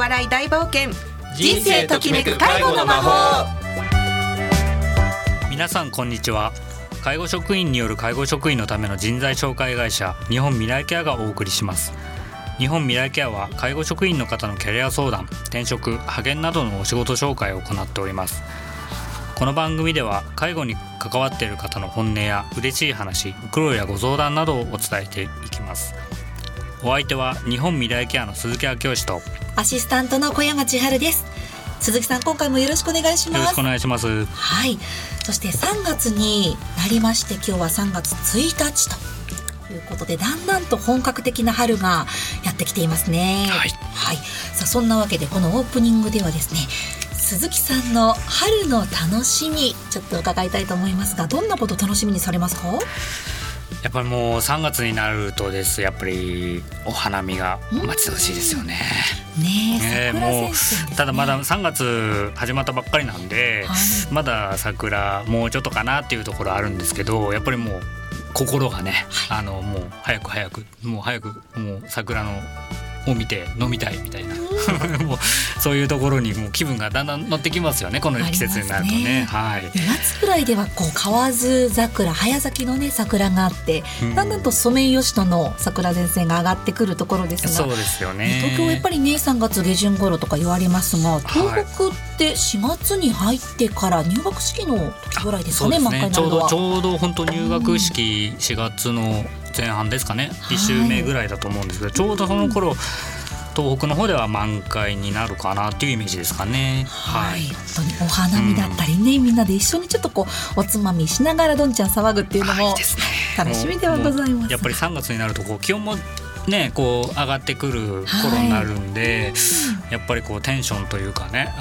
笑い大冒険。人生ときめく介護の魔法。皆さんこんにちは。介護職員による介護職員のための人材紹介会社日本未来ケアがお送りします。日本未来ケアは介護職員の方のキャリア相談転職派遣などのお仕事紹介を行っております。この番組では介護に関わっている方の本音や嬉しい話苦労やご相談などをお伝えしていきます。お相手は日本未来ケアの鈴木明教師とよアシスタントの小山千春です。鈴木さん今回もよろしくお願いします。ろしくお願いします。はい。そして3月になりまして今日は3月1日ということでだんだんと本格的な春がやってきていますね。はい。はい、さあそんなわけでこのオープニングではですね鈴木さんの春の楽しみちょっと伺いたいと思いますがどんなことを楽しみにされますか？やっぱりもう3月になるとです。やっぱりお花見が待ち遠しいですよね。ねねえ桜もうただまだ3月始まったばっかりなんで、はい。まだ桜もうちょっとかなっていうところあるんですけどやっぱりもう心がね、あのもう早く早くもう早くもう桜のを見て飲みたいみたいな もうそういうところにもう気分がだんだん乗ってきますよねこの季節になるとね。はい。2月くらいではこう河津桜早咲きのね桜があって、うん。だんだんとソメイヨシノの桜前線が上がってくるところですがそうですよね。東京はやっぱりね3月下旬頃とか言われますが東北って4月に入ってから入学式の時ぐらいですかねそうですね。ちょうどち満開になるのは。ょうど本当入学式4月の前半ですかね、はい1週目ぐらいだと思うんですけどちょうどその頃東北の方では満開になるかなっていうイメージですかね。はい、本当にお花見だったりね、みんなで一緒にちょっとこうおつまみしながらどんちゃん騒ぐっていうのも楽しみではございます。やっぱり3月になるとこう気温もねこう上がってくる頃になるんで、やっぱりこうテンションというかね。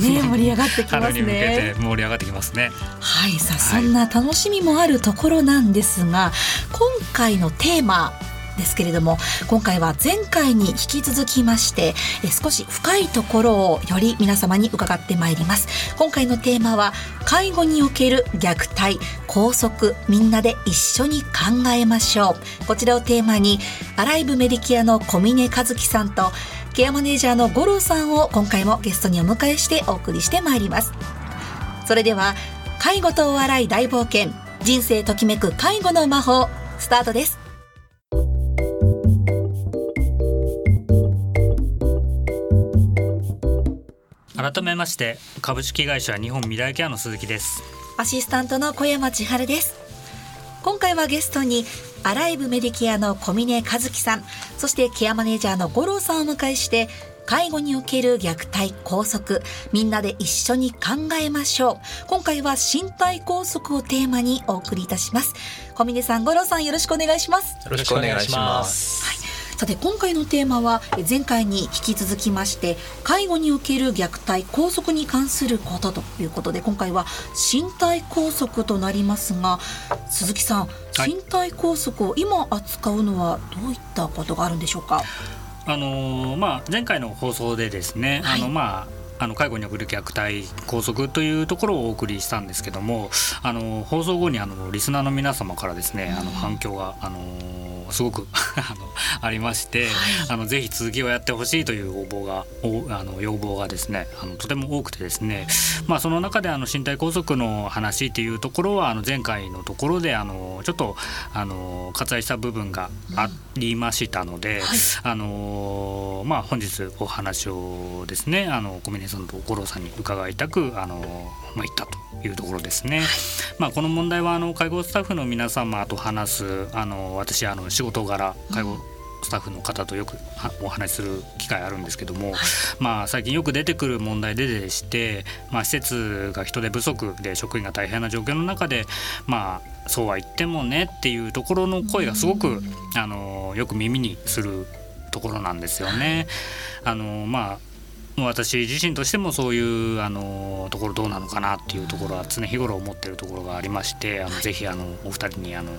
ね盛り上がってきます春に向けねて。盛り上がってきますね。はい、さあはい。そんな楽しみもあるところなんですが、今回のテーマですけれども今回は前回に引き続きましてえ少し深いところをより皆様に伺ってまいります。今回のテーマは介護における虐待拘束みんなで一緒に考えましょう。こちらをテーマにアライブメディケアの小峰和樹さんとケアマネージャーの五郎さんを今回もゲストにお迎えしてお送りしてまいります。それでは介護とお笑い大冒険人生ときめく介護の魔法スタートです。改めまして株式会社日本未来ケアの鈴木です。アシスタントの小山千春です。今回はゲストにアライブメディケアの小峰和樹さんそしてケアマネージャーの五郎さんをお迎えして介護における虐待拘束みんなで一緒に考えましょう。今回は身体拘束をテーマにお送りいたします。小峰さん五郎さんよろしくお願いします。よろしくお願いします。さて今回のテーマはえ前回に引き続きまして介護における虐待拘束に関することということで今回は身体拘束となりますが鈴木さん、はい。身体拘束を今扱うのはどういったことがあるんでしょうか？あのーまあ前回の放送でですね、はい。あのまああの介護に送る虐待拘束というところをお送りしたんですけどもあの放送後にあのリスナーの皆様からですねあの反響があのすごく あのありまして、あのぜひ続きをやってほしいという応募がおあの要望がですねあのとても多くてですね、まあ、その中であの身体拘束の話っていうところはあの前回のところであのちょっとあの割愛した部分がありましたので、はい。あのまあ、本日お話をですねあの小峰さんと五郎さんに伺いたくあの、まあ、言ったというところですね。まあ、この問題はあの介護スタッフの皆様と話すあの私あの仕事柄介護スタッフの方とよくはお話しする機会あるんですけども、まあ、最近よく出てくる問題ででして、まあ、施設が人手不足で職員が大変な状況の中で、まあ、そうは言ってもねっていうところの声がすごくあのよく耳にするところなんですよね。あのまあ私自身としてもそういうあのところどうなのかなっていうところは常日頃思ってるところがありましてあのぜひあのお二人にあの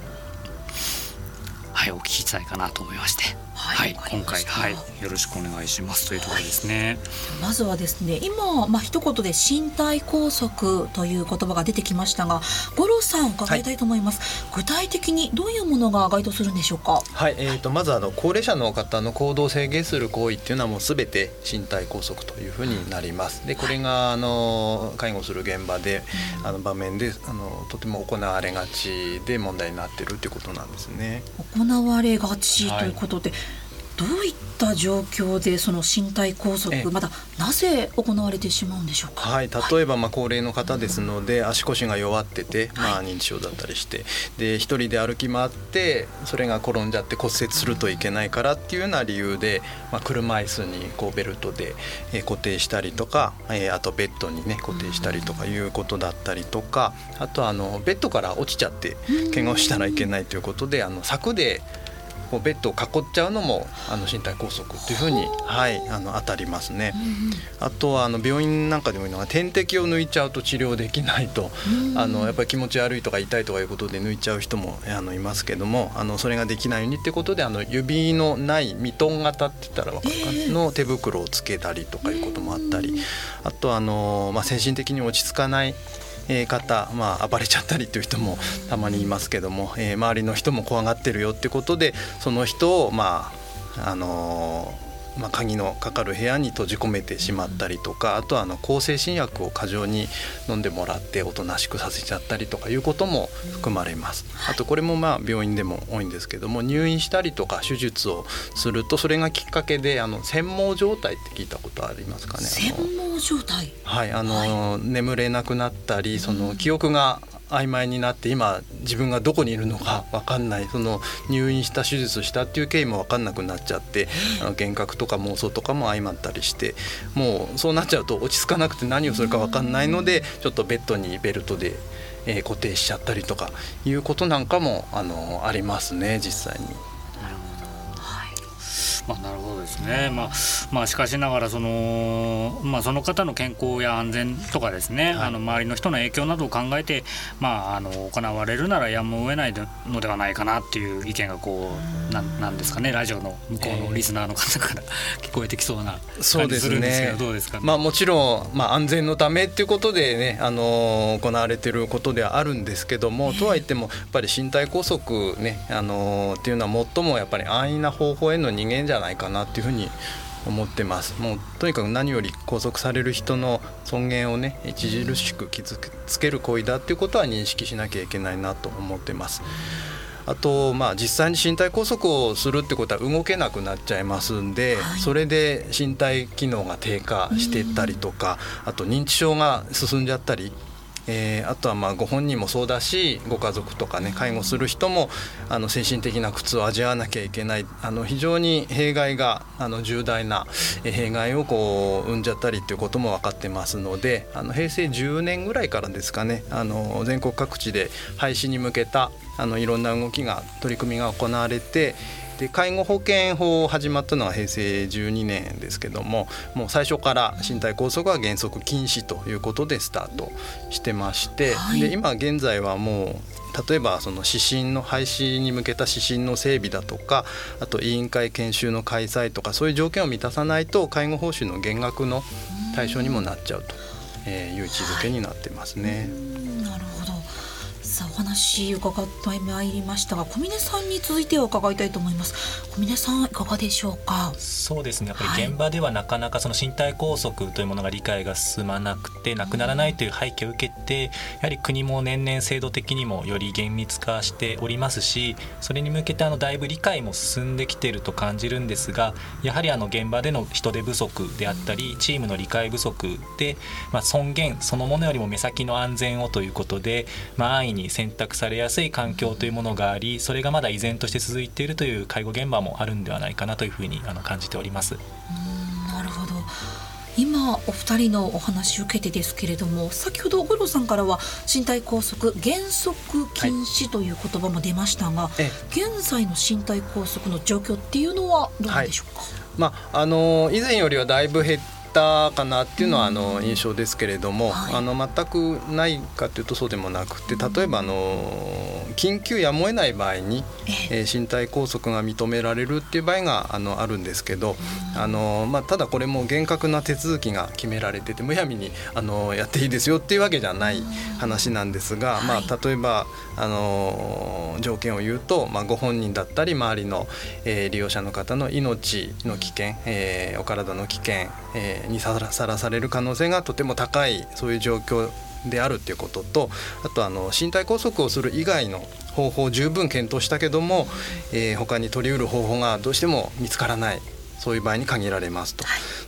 はい、お聞きしたいかなと思いまして、はい、はい、今回はいよろしくお願いしますというところですね。まずはですね今まあ一言で身体拘束という言葉が出てきましたが、五郎さん伺いたいと思います、具体的にどういうものが該当するんでしょうか？はい、えーと、まずあの高齢者の方の行動を制限する行為っていうのはもうすべて身体拘束というふうになります。でこれがあの介護する現場で、あの場面であのとても行われがちで問題になってるっていうことなんですね。行われがちということで、はいどういった状況でその身体拘束まだなぜ行われてしまうんでしょうか？はい、例えばまあ高齢の方ですので、足腰が弱ってて、まあ認知症だったりして、で一人で歩き回ってそれが転んじゃって骨折するといけないからっていうような理由で、まあ車椅子にこうベルトで固定したりとか、えあとベッドにね固定したりとかいうことだったりとか、あとあのベッドから落ちちゃって怪我をしたらいけないということで、あの柵でこうベッドを囲っちゃうのもあの身体拘束っていうふうに、はい、あの当たりますね。あとはあの病院なんかでもいいのが点滴を抜いちゃうと治療できないと、あのやっぱり気持ち悪いとか痛いとかいうことで抜いちゃう人もあのいますけどもあのそれができないようにってことであの指のないミトン型って言ったら分かるかな、の手袋をつけたりとかいうこともあったり。あとあの、まあ、精神的に落ち着かない方、まあ、暴れちゃったりという人もたまにいますけども、えー、周りの人も怖がってるよってことでその人をまああのーまあ、鍵のかかる部屋に閉じ込めてしまったりとかあとはあの抗精神薬を過剰に飲んでもらっておとなしくさせちゃったりとかいうことも含まれます。あとこれもまあ病院でも多いんですけども入院したりとか手術をするとそれがきっかけであの専門状態って聞いたことありますかね？専門状態？はいあの、はい、眠れなくなったりその記憶が曖昧になって今自分がどこにいるのか分かんない。その入院した手術したっていう経緯も分かんなくなっちゃってあの幻覚とか妄想とかも相まったりしてもうそうなっちゃうと落ち着かなくて何をするか分かんないのでちょっとベッドにベルトで、えー、固定しちゃったりとかいうことなんかもあのありますね実際に。まあ、なるほどですね、まあまあ、しかしながらその,、まあ、その方の健康や安全とかですね、はい、あの周りの人の影響などを考えて、まあ、あの行われるならやむを得ないのではないかなっていう意見がこうななんですかね。ラジオの向こうのリスナーの方から、えー、聞こえてきそうな感じするんですけど、ね、どうですか、ね、まあ、もちろん、まあ、安全のためっていうことでね、あの行われてることではあるんですけども、とはいってもやっぱり身体拘束ね、あのっていうのは最もやっぱり安易な方法への人間じゃないかなっていうふうに思ってますもうとにかく何より拘束される人の尊厳をね著しく傷つける行為だっていうことは認識しなきゃいけないなと思ってます。あと、まあ、実際に身体拘束をするってことは動けなくなっちゃいますんで、はい、それで身体機能が低下していったりとか、あと認知症が進んじゃったりえー、あとはまあご本人もそうだしご家族とかね介護する人もあの精神的な苦痛を味わわなきゃいけない。あの非常に弊害があの重大な弊害をこう生んじゃったりということも分かってますのであの平成10年ぐらいからですかねあの全国各地で廃止に向けたあのいろんな動きが取り組みが行われてで介護保険法始まったのは平成12年ですけどももう最初から身体拘束は原則禁止ということでスタートしてまして、はい、で今現在はもう例えばその指針の廃止に向けた指針の整備だとかあと委員会研修の開催とかそういう条件を満たさないと介護報酬の減額の対象にもなっちゃうという位置づけになってますね。なるほどさあお話伺ってまいりましたが小峰さんに続いては伺いたいと思います。小峰さんいかがでしょうか？そうですね。やっぱり現場ではなかなかその身体拘束というものが理解が進まなくてなくならないという背景を受けてやはり国も年々制度的にもより厳密化しておりますしそれに向けてあのだいぶ理解も進んできていると感じるんですがやはりあの現場での人手不足であったりチームの理解不足で、まあ、尊厳そのものよりも目先の安全をということで、まあ、安易にに選択されやすい環境というものがありそれがまだ依然として続いているという介護現場もあるんではないかなというふうにあの感じております。なるほど。今お二人のお話を受けてですけれども先ほど五郎さんからは身体拘束原則禁止という言葉も出ましたが、はい、現在の身体拘束の状況っていうのはどうでしょうか、はい、まあ、あの以前よりはだいぶ減っったかなっていうのはあの印象ですけれども、はい。あの全くないかというとそうでもなくて例えばあの緊急やむを得ない場合に、えー身体拘束が認められるっていう場合があのあるんですけど、あのまあ、ただこれも厳格な手続きが決められててむやみにあのやっていいですよっていうわけじゃない話なんですが、まあ、例えばあの条件を言うと、まあ、ご本人だったり周りの、えー利用者の方の命の危険、えーお体の危険、えにさらされる可能性がとても高いそういう状況であるっていうこととあとあの身体拘束をする以外の方法を十分検討したけども、えー他に取りうる方法がどうしても見つからない。そういう場合に限られますと、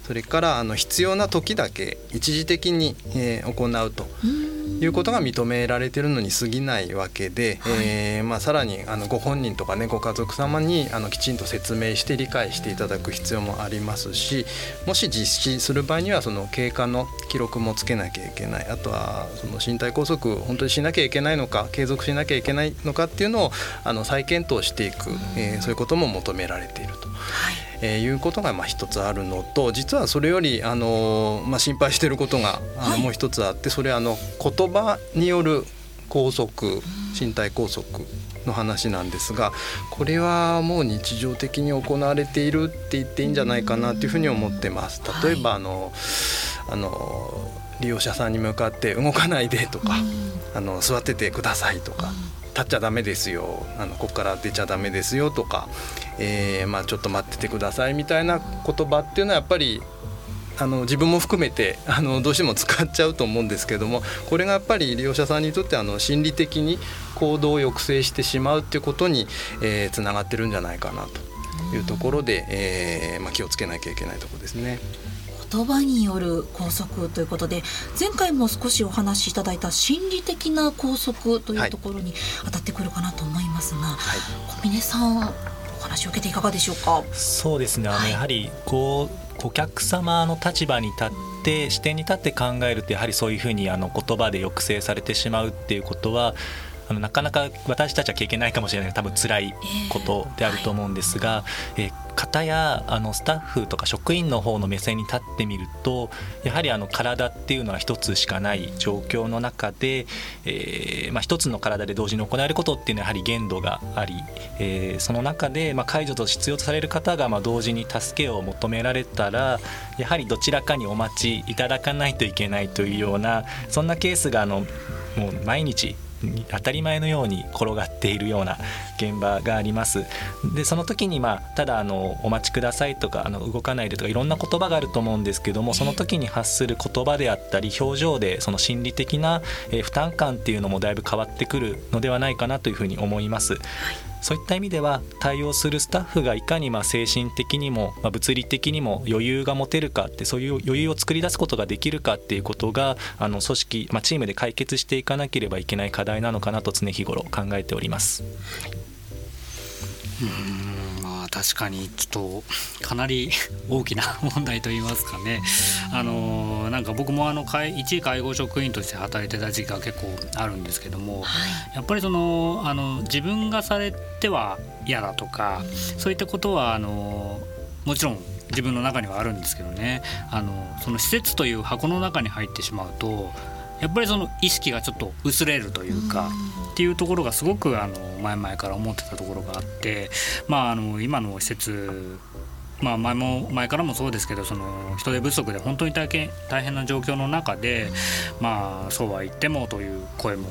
それからあの必要な時だけ一時的に、えー行うということが認められているのに過ぎないわけで、えーまあ、さらにあのご本人とかねご家族様にあのきちんと説明して理解していただく必要もありますしもし実施する場合にはその経過の記録もつけなきゃいけない。あとはその身体拘束本当にしなきゃいけないのか継続しなきゃいけないのかっていうのをあの再検討していく、えーそういうことも求められていると。えーいうことがまあ一つあるのと実はそれよりあのー、まあ、心配していることがあのもう一つあってそれはあの言葉による拘束身体拘束の話なんですがこれはもう日常的に行われているって言っていいんじゃないかなというふうに思ってます。例えばあのあの利用者さんに向かって動かないでとか、あの座っててくださいとか、立っちゃダメですよあのここから出ちゃダメですよとか、えーまあ、ちょっと待っててくださいみたいな言葉っていうのはやっぱりあの自分も含めてあのどうしても使っちゃうと思うんですけどもこれがやっぱり利用者さんにとってあの心理的に行動を抑制してしまうっていうことにえーつながってるんじゃないかなというところで、えーまあ、気をつけなきゃいけないとこですね。言葉による拘束ということで前回も少しお話しいただいた心理的な拘束というところに当たってくるかなと思いますが、小峰さんお話を受けていかがでしょうか？そうですね。あの、はい。やはりこう顧客様の立場に立って視点に立って考えるとやはりそういうふうにあの言葉で抑制されてしまうっていうことはあのなかなか私たちは経験ないかもしれない多分辛いことであると思うんですが、えー方やあのスタッフとか職員の方の目線に立ってみるとやはりあの体っていうのは一つしかない状況の中で、えーまあ、一つの体で同時に行えることっていうのはやはり限度があり、えーその中で、まあ、解除と必要とされる方がまあ同時に助けを求められたらやはりどちらかにお待ちいただかないといけないというようなそんなケースがあのもう毎日当たり前のように転がっているような現場があります。でその時にまあただあのお待ちくださいとかあの動かないでとかいろんな言葉があると思うんですけどもその時に発する言葉であったり表情でその心理的なえー負担感っていうのもだいぶ変わってくるのではないかなというふうに思います。そういった意味では対応するスタッフがいかにまあ精神的にもま物理的にも余裕が持てるかってそういう余裕を作り出すことができるかっていうことがあの組織、ま、チームで解決していかなければいけない課題なのかなと常日頃考えております。確かにちょっとかなり 大きな問題と言いますかね。あのなんか僕もあの介一介護職員として働いてた時期が結構あるんですけどもやっぱりそのあの自分がされては嫌だとかそういったことはあのもちろん自分の中にはあるんですけどね。あのその施設という箱の中に入ってしまうとやっぱりその意識がちょっと薄れるというか、っていうところがすごくあの前々から思ってたところがあって、まあ、あの今の施設まあ、前も前からもそうですけどその人手不足で本当に大変大変な状況の中で、まあ、そうは言ってもという声も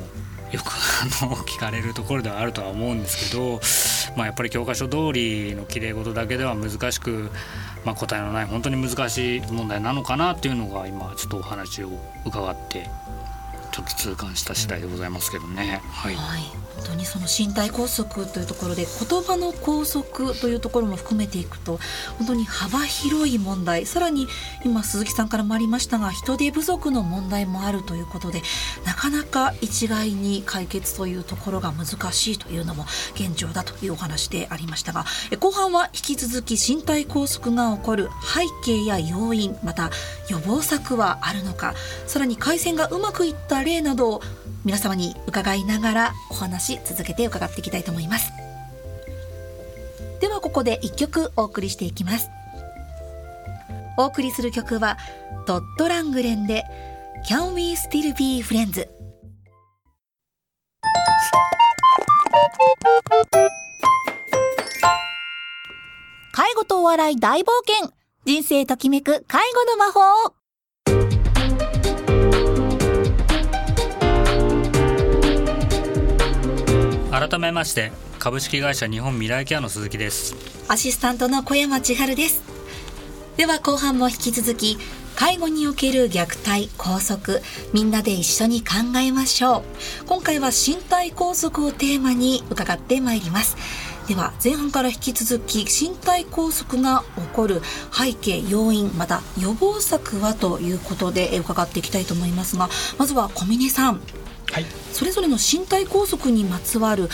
よく あの聞かれるところではあるとは思うんですけど、まあ、やっぱり教科書通りのきれい事だけでは難しく、まあ、答えのない本当に難しい問題なのかなっていうのが今ちょっとお話を伺ってちょっと痛感した次第でございますけどね。はいはい、本当にその身体拘束というところで言葉の拘束というところも含めていくと本当に幅広い問題さらに今鈴木さんからもありましたが人手不足の問題もあるということでなかなか一概に解決というところが難しいというのも現状だというお話でありましたが後半は引き続き身体拘束が起こる背景や要因また予防策はあるのかさらに回線がうまくいった例などを皆様に伺いながらお話続けて伺っていきたいと思います。ではここで一曲お送りしていきます。お送りする曲はトッド・ラングレンで Can We Still Be Friends 介護とお笑い大冒険。人生ときめく介護の魔法。改めまして株式会社日本未来ケアの鈴木です。アシスタントの小山千春です。では後半も引き続き介護における虐待拘束みんなで一緒に考えましょう。今回は身体拘束をテーマに伺ってまいります。では前半から引き続き身体拘束が起こる背景要因また予防策はということで伺っていきたいと思いますがまずは小峰さん、はい、それぞれの身体拘束にまつわる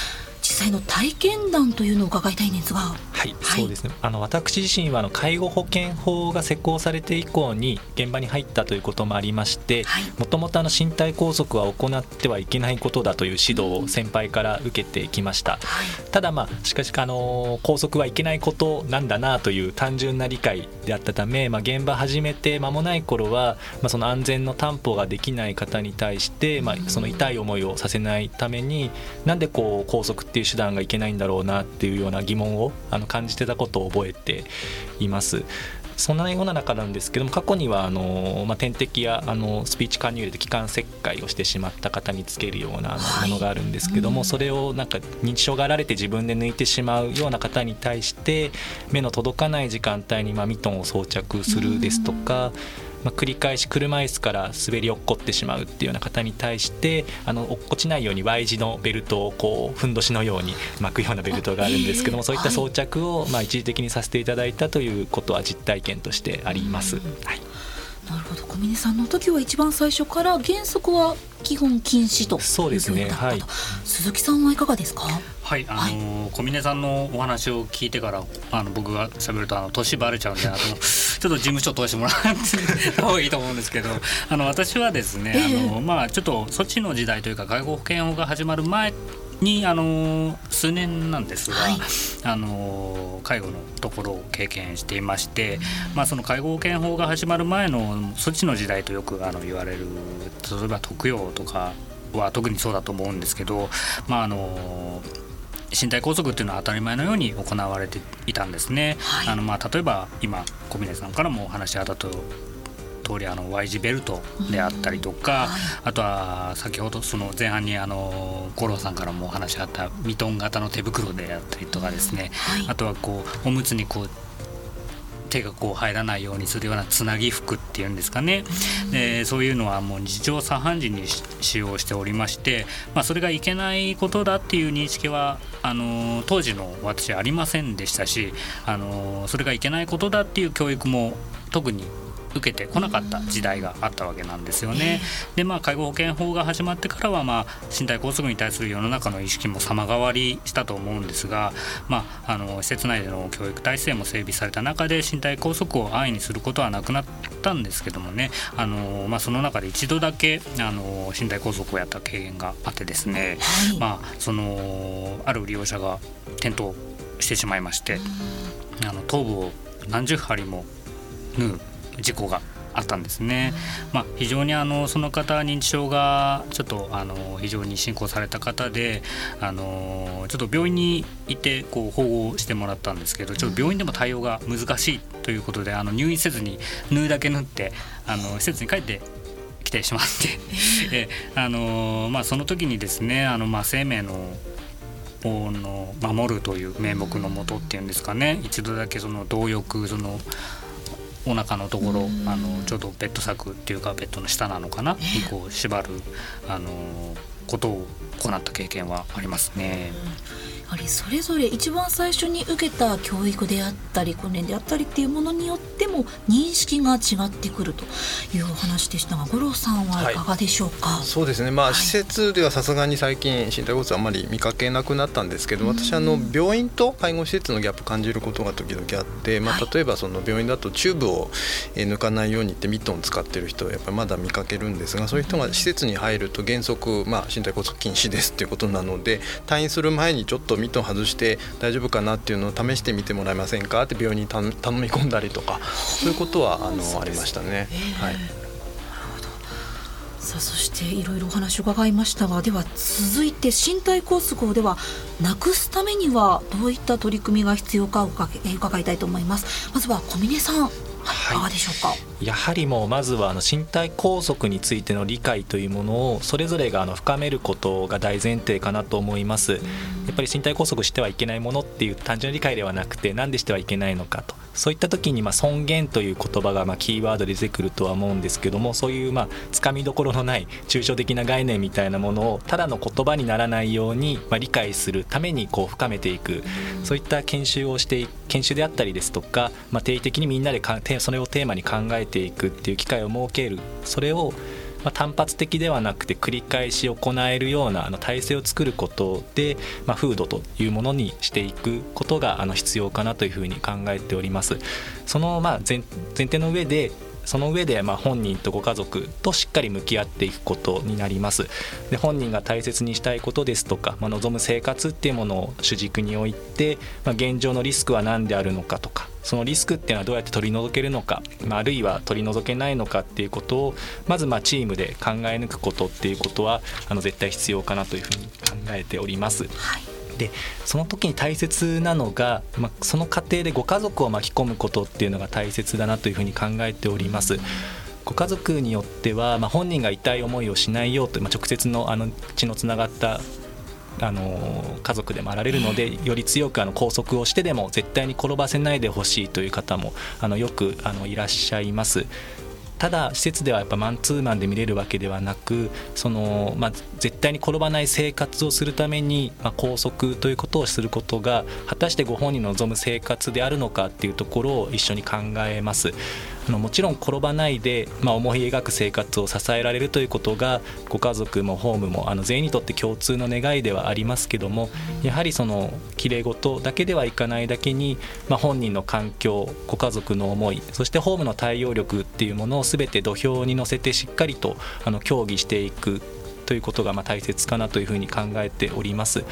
実際の体験談というのを伺いたいんですが。はい、はい、そうですね。あの私自身はあの介護保険法が施行されて以降に現場に入ったということもありましてもともと身体拘束は行ってはいけないことだという指導を先輩から受けてきました、はい、ただまあしかしあの拘束はいけないことなんだなという単純な理解であったため、まあ、現場始めて間もない頃は、まあ、その安全の担保ができない方に対して、まあ、その痛い思いをさせないためになんでこう拘束っていう手段がいけないんだろうなっていうような疑問をあの感じてたことを覚えています。そんなような中なんですけども過去にはあの、まあ、点滴やあのスピーチ管入れで気管切開をしてしまった方につけるようなものがあるんですけども、はい、それをなんか認知症があられて自分で抜いてしまうような方に対して目の届かない時間帯にまあミトンを装着するですとか。まあ、繰り返し車椅子から滑り落っこってしまうっていうような方に対してあの落っこちないように Y 字のベルトをこうふんどしのように巻くようなベルトがあるんですけどもそういった装着をまあ一時的にさせていただいたということは実体験としてあります。はい。なるほど。小峰さんの時は一番最初から原則は基本禁止とそうですね、はい、鈴木さんはいかがですか？はいあのーはい、小峰さんのお話を聞いてからあの僕が喋るとあの年バレちゃうんであの ちょっと事務所通してもらった方がいいと思うんですけど あの私はですね、えー、あのまあちょっとそっちの時代というか介護保険法が始まる前にあの数年なんですが、はい、あの介護のところを経験していまして、まあ、その介護保険法が始まる前のそっちの時代とよくあの言われる例えば特養とかは特にそうだと思うんですけど、まあ、あの身体拘束っていうのは当たり前のように行われていたんですね。はい、あのまあ例えば今小峰さんからもお話あったと通りあの Y 字ベルトであったりとか、はい、あとは先ほどその前半にあの五郎さんからもお話あったミトン型の手袋であったりとかですね、はい、あとはこうおむつにこう手がこう入らないようにするようなつなぎ服っていうんですかね、でそういうのはもう日常茶飯事に使用しておりまして、まあ、それがいけないことだっていう認識はあの当時の私ありませんでしたしあのそれがいけないことだっていう教育も特に受けてこなかった時代があったわけなんですよね。でまあ介護保険法が始まってからは、まあ、身体拘束に対する世の中の意識も様変わりしたと思うんですが、まあ、あの施設内での教育体制も整備された中で身体拘束を安易にすることはなくなったんですけどもねあの、まあ、その中で一度だけあの身体拘束をやった経験があってですね、はい、まあ、そのある利用者が転倒してしまいましてあの頭部を何十針も縫う事故があったんですね、まあ、非常にあのその方認知症がちょっとあの非常に進行された方であのちょっと病院に行ってこう保護してもらったんですけどちょっと病院でも対応が難しいということであの入院せずに縫うだけ縫ってあの施設に帰ってきてしまってえあの、まあ、その時にですねあの、まあ、生命のの守るという名目のもとっていうんですかね一度だけその動欲そのお腹のところあのちょうどベッド柵っていうかベッドの下なのかな？にこう縛るあのことを行った経験はありますね。やはりそれぞれ一番最初に受けた教育であったり訓練であったりっていうものによっても認識が違ってくるというお話でしたが五郎さんはい。かがでしょうか、はい、そうですね。まあ、はい、施設ではさすがに最近身体骨折あまり見かけなくなったんですけど私あの病院と介護施設のギャップ感じることが時々あって、まあ、例えばその病院だとチューブを抜かないようにってミットン使ってる人はやっぱりまだ見かけるんですがそういう人が施設に入ると原則、まあ、身体骨折禁止ですっていうことなので退院する前にちょっとミトン外して大丈夫かなっていうのを試してみてもらえませんかって病院に頼み込んだりとかそういうことはあのありましたね。はい。さあそしていろいろお話を伺いましたがでは続いて身体拘束をではなくすためにはどういった取り組みが必要か伺いたいと思います。まずは小峰さんいかがでしょうか、やはりもうまずはあの身体拘束についての理解というものをそれぞれがあの深めることが大前提かなと思います。やっぱり身体拘束してはいけないものっていう単純な理解ではなくて何でしてはいけないのかと。そういった時にまあ尊厳という言葉がまあキーワードで出てくるとは思うんですけどもそういうまあつかみどころのない抽象的な概念みたいなものをただの言葉にならないようにまあ理解するためにこう深めていく。そういった研修をして研修であったりですとか、まあ、定期的にみんなでかそれをテーマに考えてていくっていう機会を設けるそれをまあ、単発的ではなくて繰り返し行えるようなあの体制を作ることで、まあ、風土というものにしていくことがあの必要かなというふうに考えております。そのまあ前前提の上でその上でま本人とご家族としっかり向き合っていくことになりますで本人が大切にしたいことですとか、まあ、望む生活っていうものを主軸に置いて、まあ、現状のリスクは何であるのかとかそのリスクっていうのはどうやって取り除けるのか、まあ、あるいは取り除けないのかっていうことをまずまチームで考え抜くことっていうことはあの絶対必要かなというふうに考えております。はいでその時に大切なのが、まあ、その過程でご家族を巻き込むことっていうのが大切だなというふうに考えております。ご家族によっては、まあ、本人が痛い思いをしないようと、まあ、直接のあの血のつながったあの家族でもあられるのでより強くあの拘束をしてでも絶対に転ばせないでほしいという方もあのよくあのいらっしゃいます。ただ施設ではやっぱマンツーマンで見れるわけではなくその、まあ、絶対に転ばない生活をするために、まあ、拘束ということをすることが果たしてご本人の望む生活であるのかっていうところを一緒に考えます。あのもちろん転ばないで、まあ、思い描く生活を支えられるということがご家族もホームもあの全員にとって共通の願いではありますけどもやはりそのきれい事だけではいかないだけに、まあ、本人の環境ご家族の思いそしてホームの対応力っていうものを全て土俵に乗せてしっかりとあの協議していくということがま大切かなというふうに考えております。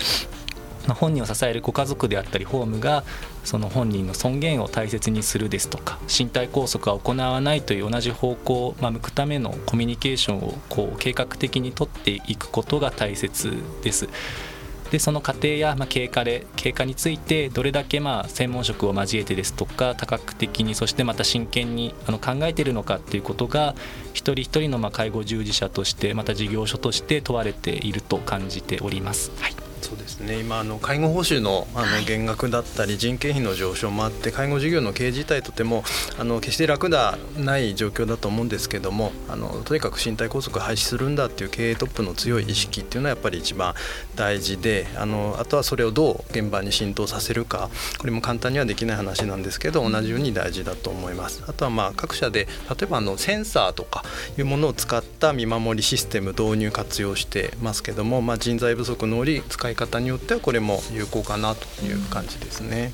本人を支えるご家族であったりホームがその本人の尊厳を大切にするですとか身体拘束は行わないという同じ方向を向くためのコミュニケーションをこう計画的にとっていくことが大切です。でその過程や、まあ、経過で経過についてどれだけまあ専門職を交えてですとか多角的にそしてまた真剣にあの考えているのかっていうことが一人一人のまあ介護従事者としてまた事業所として問われていると感じております。はいそうですね今あの介護報酬のあの減額だったり人件費の上昇もあって介護事業の経営自体とてもあの決して楽ではない状況だと思うんですけどもあのとにかく身体拘束廃止するんだっていう経営トップの強い意識っていうのはやっぱり一番大事であのあとはそれをどう現場に浸透させるかこれも簡単にはできない話なんですけど同じように大事だと思います。あとはまあ各社で例えばあのセンサーとかいうものを使った見守りシステム導入活用してますけども、まあ、人材不足の折使い方によってはこれも有効かなという感じですね。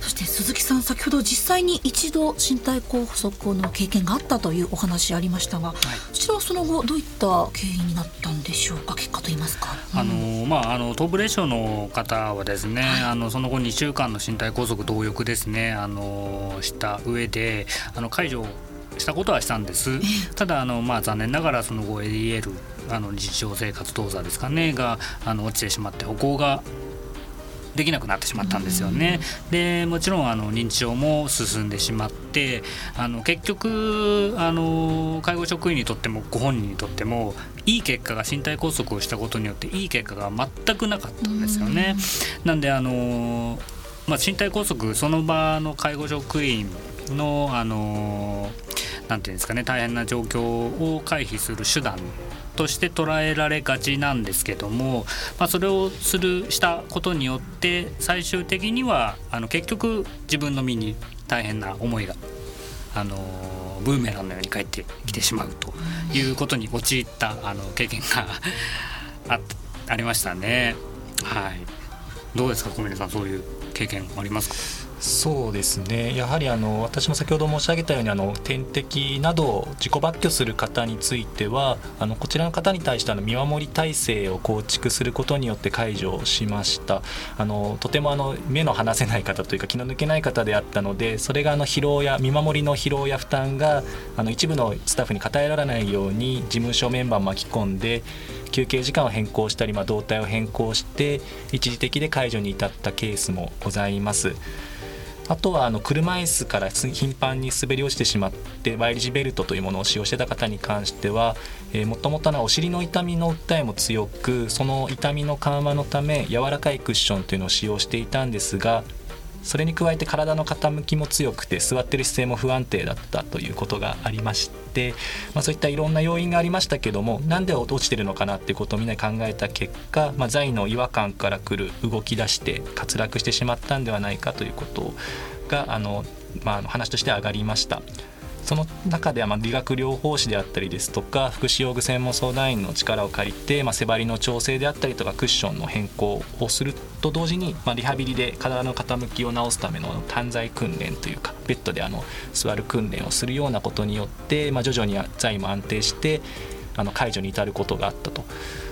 そして鈴木さん先ほど実際に一度身体拘束の経験があったというお話ありましたが、はい、こちらはその後どういった経緯になったんでしょうか？結果といいますか、うん、あのまああの東部霊障の方はですね、はい、あのその後2週間の身体拘束同翼ですねあのした上であの解除したことはしたんです。ただあのまあ残念ながらその後 ADL あの日常生活動作ですかねがあの落ちてしまって歩行ができなくなってしまったんですよね。でもちろんあの認知症も進んでしまってあの結局あの介護職員にとってもご本人にとってもいい結果が身体拘束をしたことによっていい結果が全くなかったんですよね。なんであのまあ、身体拘束その場の介護職員のあのんていうんですかね大変な状況を回避する手段として捉えられがちなんですけども、まあ、それをするしたことによって最終的にはあの結局自分の身に大変な思いがあのブーメランのように返ってきてしまうということに陥ったあの経験が あありましたね。はい、どうですか小峰さんそういう経験ありますか？そうですねやはりあの私も先ほど申し上げたようにあの点滴などを自己抜去する方についてはあのこちらの方に対してあの見守り体制を構築することによって解除しましたあのとてもあの目の離せない方というか気の抜けない方であったのでそれがあの疲労や見守りの疲労や負担があの一部のスタッフに偏らないように事務所メンバーを巻き込んで休憩時間を変更したり、まあ、動態を変更して一時的で解除に至ったケースもございます。あとはあの車椅子から頻繁に滑り落ちてしまって Y 字ベルトというものを使用してた方に関してはもともとお尻の痛みの訴えも強くその痛みの緩和のため柔らかいクッションというのを使用していたんですがそれに加えて体の傾きも強くて座ってる姿勢も不安定だったということがありまして、まあ、そういったいろんな要因がありましたけどもなんで落ちてるのかなっていうことをみんな考えた結果、まあ、座位の違和感からくる動き出して滑落してしまったんではないかということがあの、まあ、話として上がりました。その中ではま理学療法士であったりですとか福祉用具専門相談員の力を借りて、まあ、背張りの調整であったりとかクッションの変更をすると同時に、まあ、リハビリで体の傾きを治すための短材訓練というかベッドであの座る訓練をするようなことによって、まあ、徐々に材も安定してあの解除に至ることがあったと。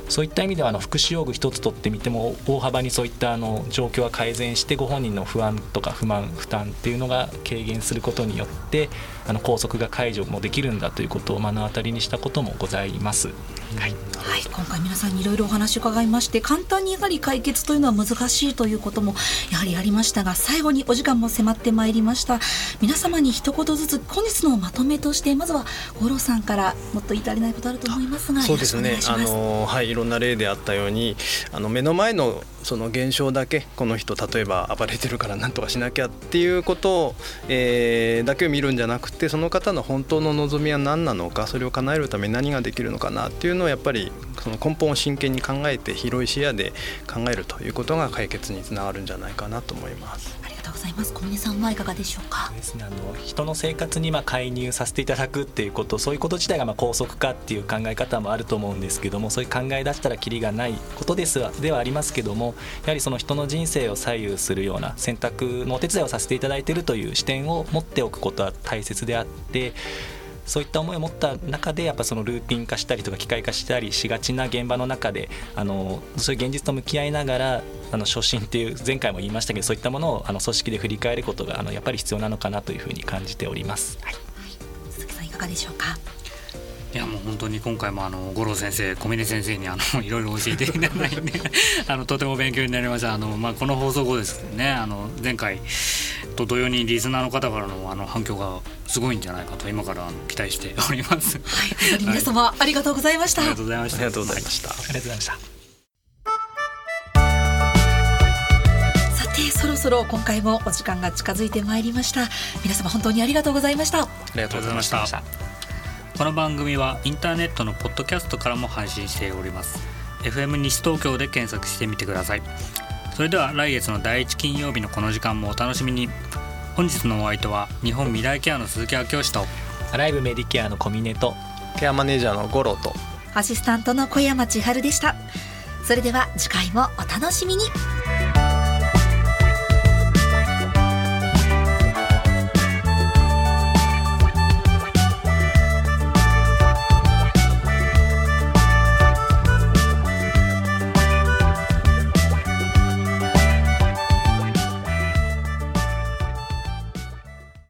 そういった意味ではあの福祉用具一つとってみても大幅にそういったあの状況は改善してご本人の不安とか不満負担っていうのが軽減することによってあの拘束が解除もできるんだということを目の当たりにしたこともございます。はい、はい、今回皆さんにいろいろお話を伺いまして簡単にやはり解決というのは難しいということもやはりありましたが最後にお時間も迫ってまいりました。皆様に一言ずつ本日のまとめとしてまずは五郎さんからもっと言い足りないことあると思いますがそうですね。あのはいいろんな例であったようにあの目の前のその現象だけこの人例えば暴れてるから何とかしなきゃっていうことを、えー、だけを見るんじゃなくてその方の本当の望みは何なのかそれを叶えるために何ができるのかなっていうのをやっぱりその根本を真剣に考えて広い視野で考えるということが解決につながるんじゃないかなと思います。ございます。小峰さんはいかがでしょうか？ですね。あの人の生活にまあ介入させていただくっていうことそういうこと自体がまあ拘束化っていう考え方もあると思うんですけどもそういう考え出したらきりがないことですではありますけどもやはりその人の人生を左右するような選択のお手伝いをさせていただいているという視点を持っておくことは大切であってそういった思いを持った中でやっぱそのルーティン化したりとか機械化したりしがちな現場の中であのそういう現実と向き合いながらあの初心っていう前回も言いましたけどそういったものをあの組織で振り返ることがあのやっぱり必要なのかなというふうに感じております。はい、鈴木さんいかがでしょうか？いやもう本当に今回もあの五郎先生小峰先生にあの いろいろ教えていただいて あのとても勉強になりましたあの、まあ、この放送後ですねあの前回と同様にリスナーの方からのあの反響がすごいんじゃないかと今からあの期待しております。はい、皆様、はい、ありがとうございました。ありがとうございました。ありがとうございました。ありがとうございました。さてそろそろ今回もお時間が近づいてまいりました皆様本当にありがとうございましたありがとうございましたこの番組はインターネットのポッドキャストからも配信しております。FM 西東京で検索してみてください。それでは来月の第1金曜日のこの時間もお楽しみに。本日のお相手は日本未来ケアの鈴木明義と。アライブメディケアの小峰と。ケアマネージャーの五郎と。アシスタントの小山千春でした。それでは次回もお楽しみに